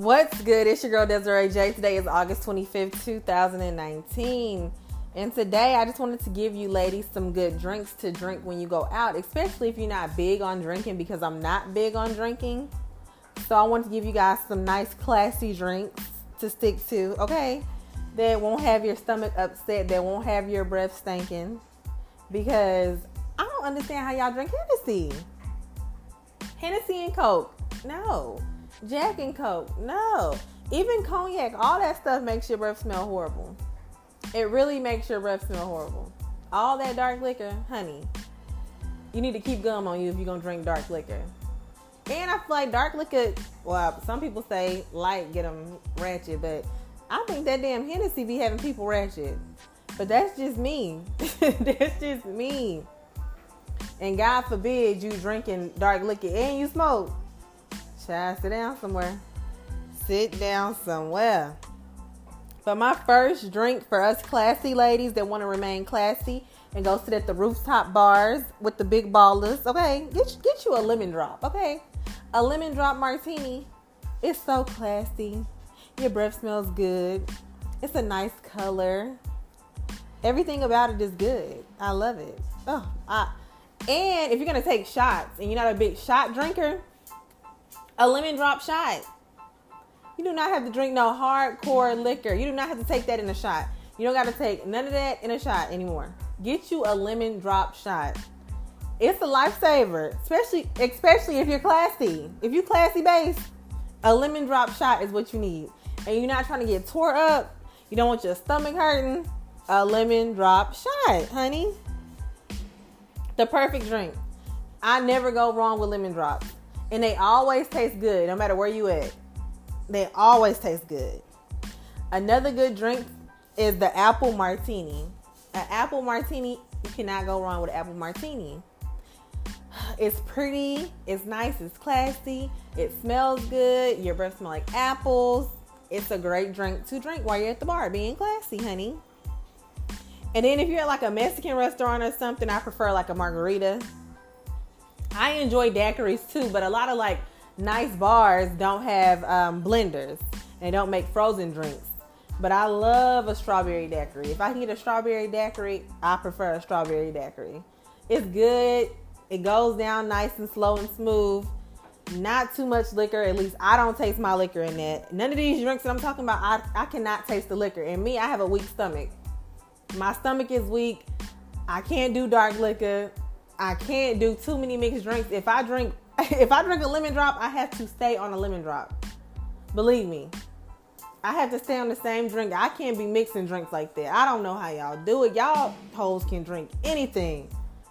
What's good? It's your girl Desiree J. Today is August 25th, 2019. And today I just wanted to give you ladies some good drinks to drink when you go out, especially if you're not big on drinking because I'm not big on drinking. So I want to give you guys some nice classy drinks to stick to, okay? That won't have your stomach upset, that won't have your breath stinking. Because I don't understand how y'all drink Hennessy. Hennessy and Coke. No. Jack and Coke. No. Even cognac, all that stuff makes your breath smell horrible. It really makes your breath smell horrible. All that dark liquor, honey, you need to keep gum on you if you're gonna drink dark liquor. And I feel like dark liquor, well, some people say light get them ratchet, but I think that damn Hennessy be having people ratchet. But that's just me. that's just me. And God forbid you drinking dark liquor and you smoke. Child, sit down somewhere. Sit down somewhere. But my first drink for us classy ladies that want to remain classy and go sit at the rooftop bars with the big ballers, okay? Get get you a lemon drop, okay? A lemon drop martini. It's so classy. Your breath smells good. It's a nice color. Everything about it is good. I love it. Oh, I, and if you're gonna take shots and you're not a big shot drinker, a lemon drop shot. You do not have to drink no hardcore liquor. You do not have to take that in a shot. You don't got to take none of that in a shot anymore. Get you a lemon drop shot. It's a lifesaver, especially especially if you're classy. If you classy base, a lemon drop shot is what you need. And you're not trying to get tore up. You don't want your stomach hurting. A lemon drop shot, honey. The perfect drink. I never go wrong with lemon drops. And they always taste good, no matter where you at. They always taste good. Another good drink is the apple martini. An apple martini, you cannot go wrong with apple martini. It's pretty, it's nice, it's classy, it smells good, your breath smells like apples. It's a great drink to drink while you're at the bar, being classy, honey. And then if you're at like a Mexican restaurant or something, I prefer like a margarita. I enjoy daiquiris too, but a lot of like nice bars don't have um, blenders and don't make frozen drinks. But I love a strawberry daiquiri. If I can get a strawberry daiquiri, I prefer a strawberry daiquiri. It's good. It goes down nice and slow and smooth. Not too much liquor. At least I don't taste my liquor in that. None of these drinks that I'm talking about, I, I cannot taste the liquor. And me, I have a weak stomach. My stomach is weak. I can't do dark liquor. I can't do too many mixed drinks. If I drink if I drink a lemon drop, I have to stay on a lemon drop. Believe me. I have to stay on the same drink. I can't be mixing drinks like that. I don't know how y'all do it. Y'all hoes can drink anything.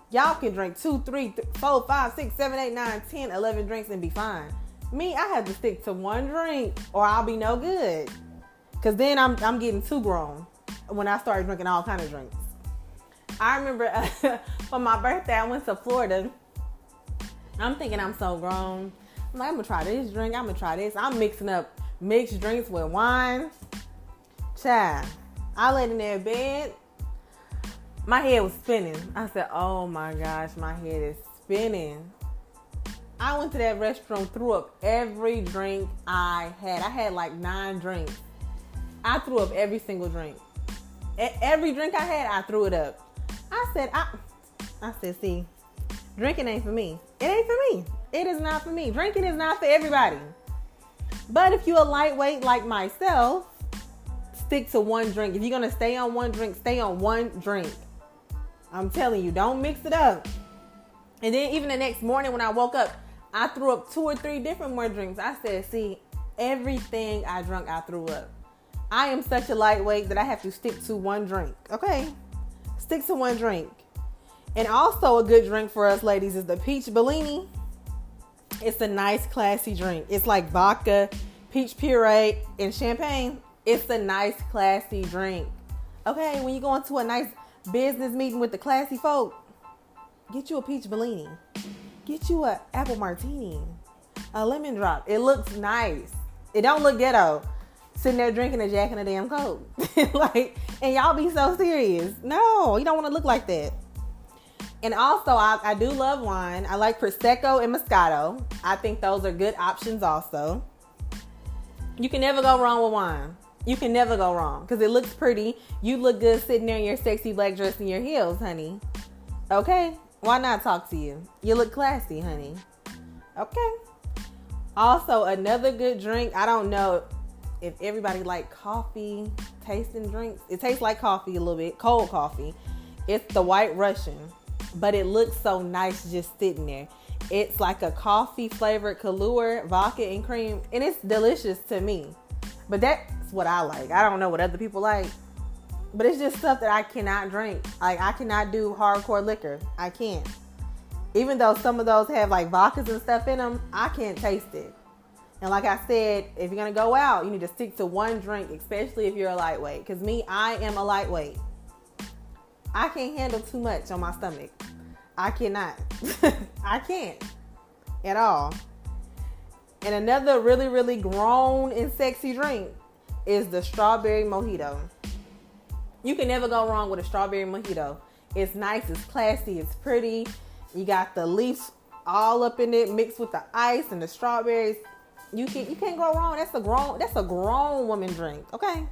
Y'all can drink two, three, th- four, five, six, seven, eight, nine, ten, eleven drinks and be fine. Me, I have to stick to one drink or I'll be no good. Cause then I'm I'm getting too grown when I started drinking all kind of drinks. I remember uh, for my birthday I went to Florida I'm thinking I'm so grown. I'm like, I'm gonna try this drink. I'm gonna try this. I'm mixing up mixed drinks with wine. Child, I laid in their bed. My head was spinning. I said, Oh my gosh, my head is spinning. I went to that restroom, threw up every drink I had. I had like nine drinks. I threw up every single drink. Every drink I had, I threw it up. I said, I, I said, see, drinking ain't for me. It ain't for me. It is not for me. Drinking is not for everybody. But if you're a lightweight like myself, stick to one drink. If you're gonna stay on one drink, stay on one drink. I'm telling you, don't mix it up. And then even the next morning when I woke up, I threw up two or three different more drinks. I said, see, everything I drank, I threw up. I am such a lightweight that I have to stick to one drink. Okay? Stick to one drink. And also a good drink for us ladies is the peach Bellini. It's a nice classy drink. It's like vodka, peach puree, and champagne. It's a nice classy drink. Okay, when you go into a nice business meeting with the classy folk, get you a peach Bellini. Get you a apple martini, a lemon drop. It looks nice. It don't look ghetto. Sitting there drinking a Jack and a damn Coke. like, and y'all be so serious. No, you don't want to look like that. And also, I, I do love wine. I like Prosecco and Moscato. I think those are good options also. You can never go wrong with wine. You can never go wrong because it looks pretty. You look good sitting there in your sexy black dress and your heels, honey. Okay? Why not talk to you? You look classy, honey. Okay. Also, another good drink. I don't know if everybody like coffee tasting drinks. It tastes like coffee a little bit, cold coffee. It's the White Russian, but it looks so nice just sitting there. It's like a coffee flavored Kahlua, vodka and cream, and it's delicious to me. But that's what I like. I don't know what other people like, but it's just stuff that I cannot drink. Like I cannot do hardcore liquor. I can't. Even though some of those have like vodkas and stuff in them, I can't taste it. And like I said, if you're gonna go out, you need to stick to one drink, especially if you're a lightweight. Cause me, I am a lightweight. I can't handle too much on my stomach. I cannot. I can't at all. And another really, really grown and sexy drink is the strawberry mojito. You can never go wrong with a strawberry mojito. It's nice, it's classy, it's pretty. You got the leaves all up in it, mixed with the ice and the strawberries. You can you can't go wrong. That's a grown that's a grown woman drink. Okay,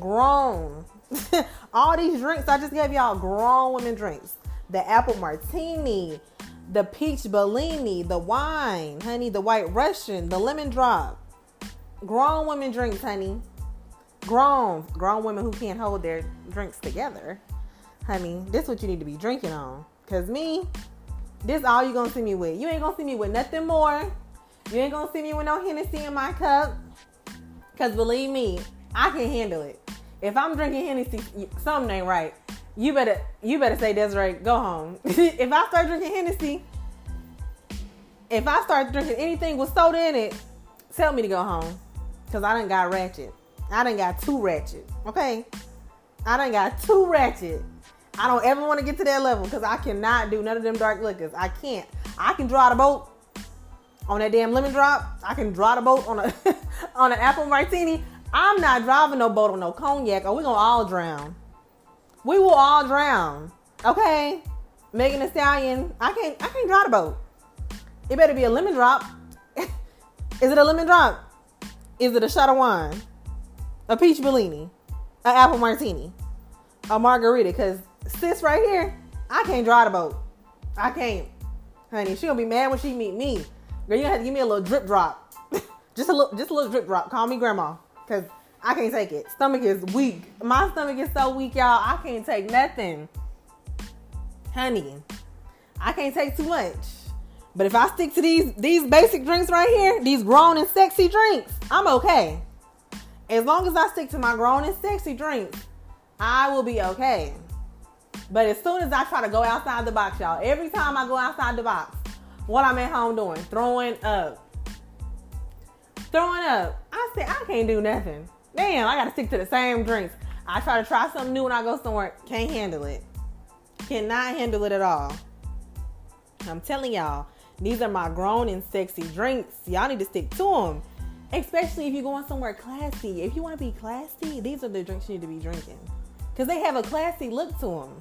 grown. all these drinks I just gave y'all grown women drinks. The apple martini, the peach Bellini, the wine, honey, the white Russian, the lemon drop. Grown women drinks, honey. Grown, grown women who can't hold their drinks together. Honey, this is what you need to be drinking on. Cause me, this all you gonna see me with. You ain't gonna see me with nothing more. You ain't gonna see me with no Hennessy in my cup. Cause believe me, I can handle it. If I'm drinking Hennessy, something ain't right you better you better say Desiree, go home. if I start drinking Hennessy, if I start drinking anything with soda in it, tell me to go home. Cause I done got ratchet. I done got too ratchet. Okay? I done got too ratchet. I don't ever want to get to that level because I cannot do none of them dark liquors. I can't. I can draw the boat on that damn lemon drop. I can draw the boat on a on an apple martini. I'm not driving no boat on no cognac or we're gonna all drown. We will all drown. Okay? Megan Thee Stallion, I can't I can't drive the boat. It better be a lemon drop. Is it a lemon drop? Is it a shot of wine? A peach Bellini? An apple martini? A margarita? Cause sis right here, I can't drive the boat. I can't. Honey, she gonna be mad when she meet me. Girl, you have to give me a little drip drop. just a little just a little drip drop. Call me grandma. Cause I can't take it. Stomach is weak. My stomach is so weak, y'all. I can't take nothing. Honey, I can't take too much. But if I stick to these these basic drinks right here, these grown and sexy drinks, I'm okay. As long as I stick to my grown and sexy drinks, I will be okay. But as soon as I try to go outside the box, y'all, every time I go outside the box, what I'm at home doing? Throwing up. Throwing up. I say I can't do nothing damn, I gotta stick to the same drinks. I try to try something new when I go somewhere, can't handle it. Cannot handle it at all. I'm telling y'all, these are my grown and sexy drinks. Y'all need to stick to them. Especially if you're going somewhere classy. If you want to be classy, these are the drinks you need to be drinking. Because they have a classy look to them.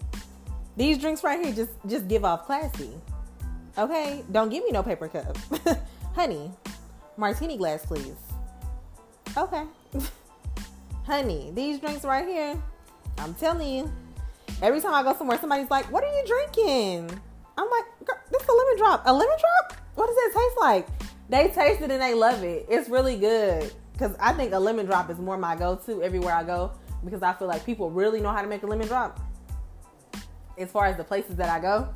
These drinks right here just, just give off classy. Okay? Don't give me no paper cup. Honey, martini glass, please. Okay. honey, these drinks right here, I'm telling you, every time I go somewhere, somebody's like, What are you drinking? I'm like, This is a lemon drop. A lemon drop? What does that taste like? They taste it and they love it. It's really good. Because I think a lemon drop is more my go to everywhere I go because I feel like people really know how to make a lemon drop as far as the places that I go.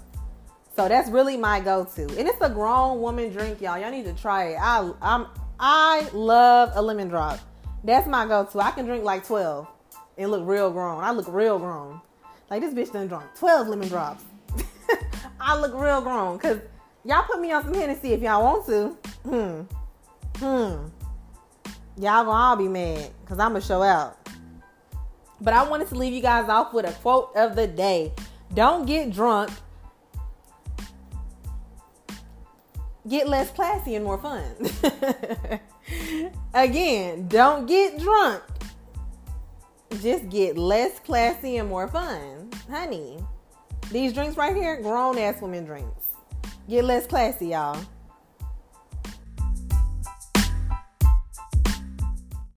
So that's really my go-to, and it's a grown woman drink, y'all. Y'all need to try it. I I'm I love a lemon drop. That's my go-to. I can drink like 12 and look real grown. I look real grown. Like this bitch done drunk 12 lemon drops. I look real grown because y'all put me on some Hennessy if y'all want to. Hmm. Hmm. Y'all gonna all be mad because I'm gonna show out. But I wanted to leave you guys off with a quote of the day. Don't get drunk. Get less classy and more fun. Again, don't get drunk. Just get less classy and more fun. Honey, these drinks right here, grown ass women drinks. Get less classy, y'all.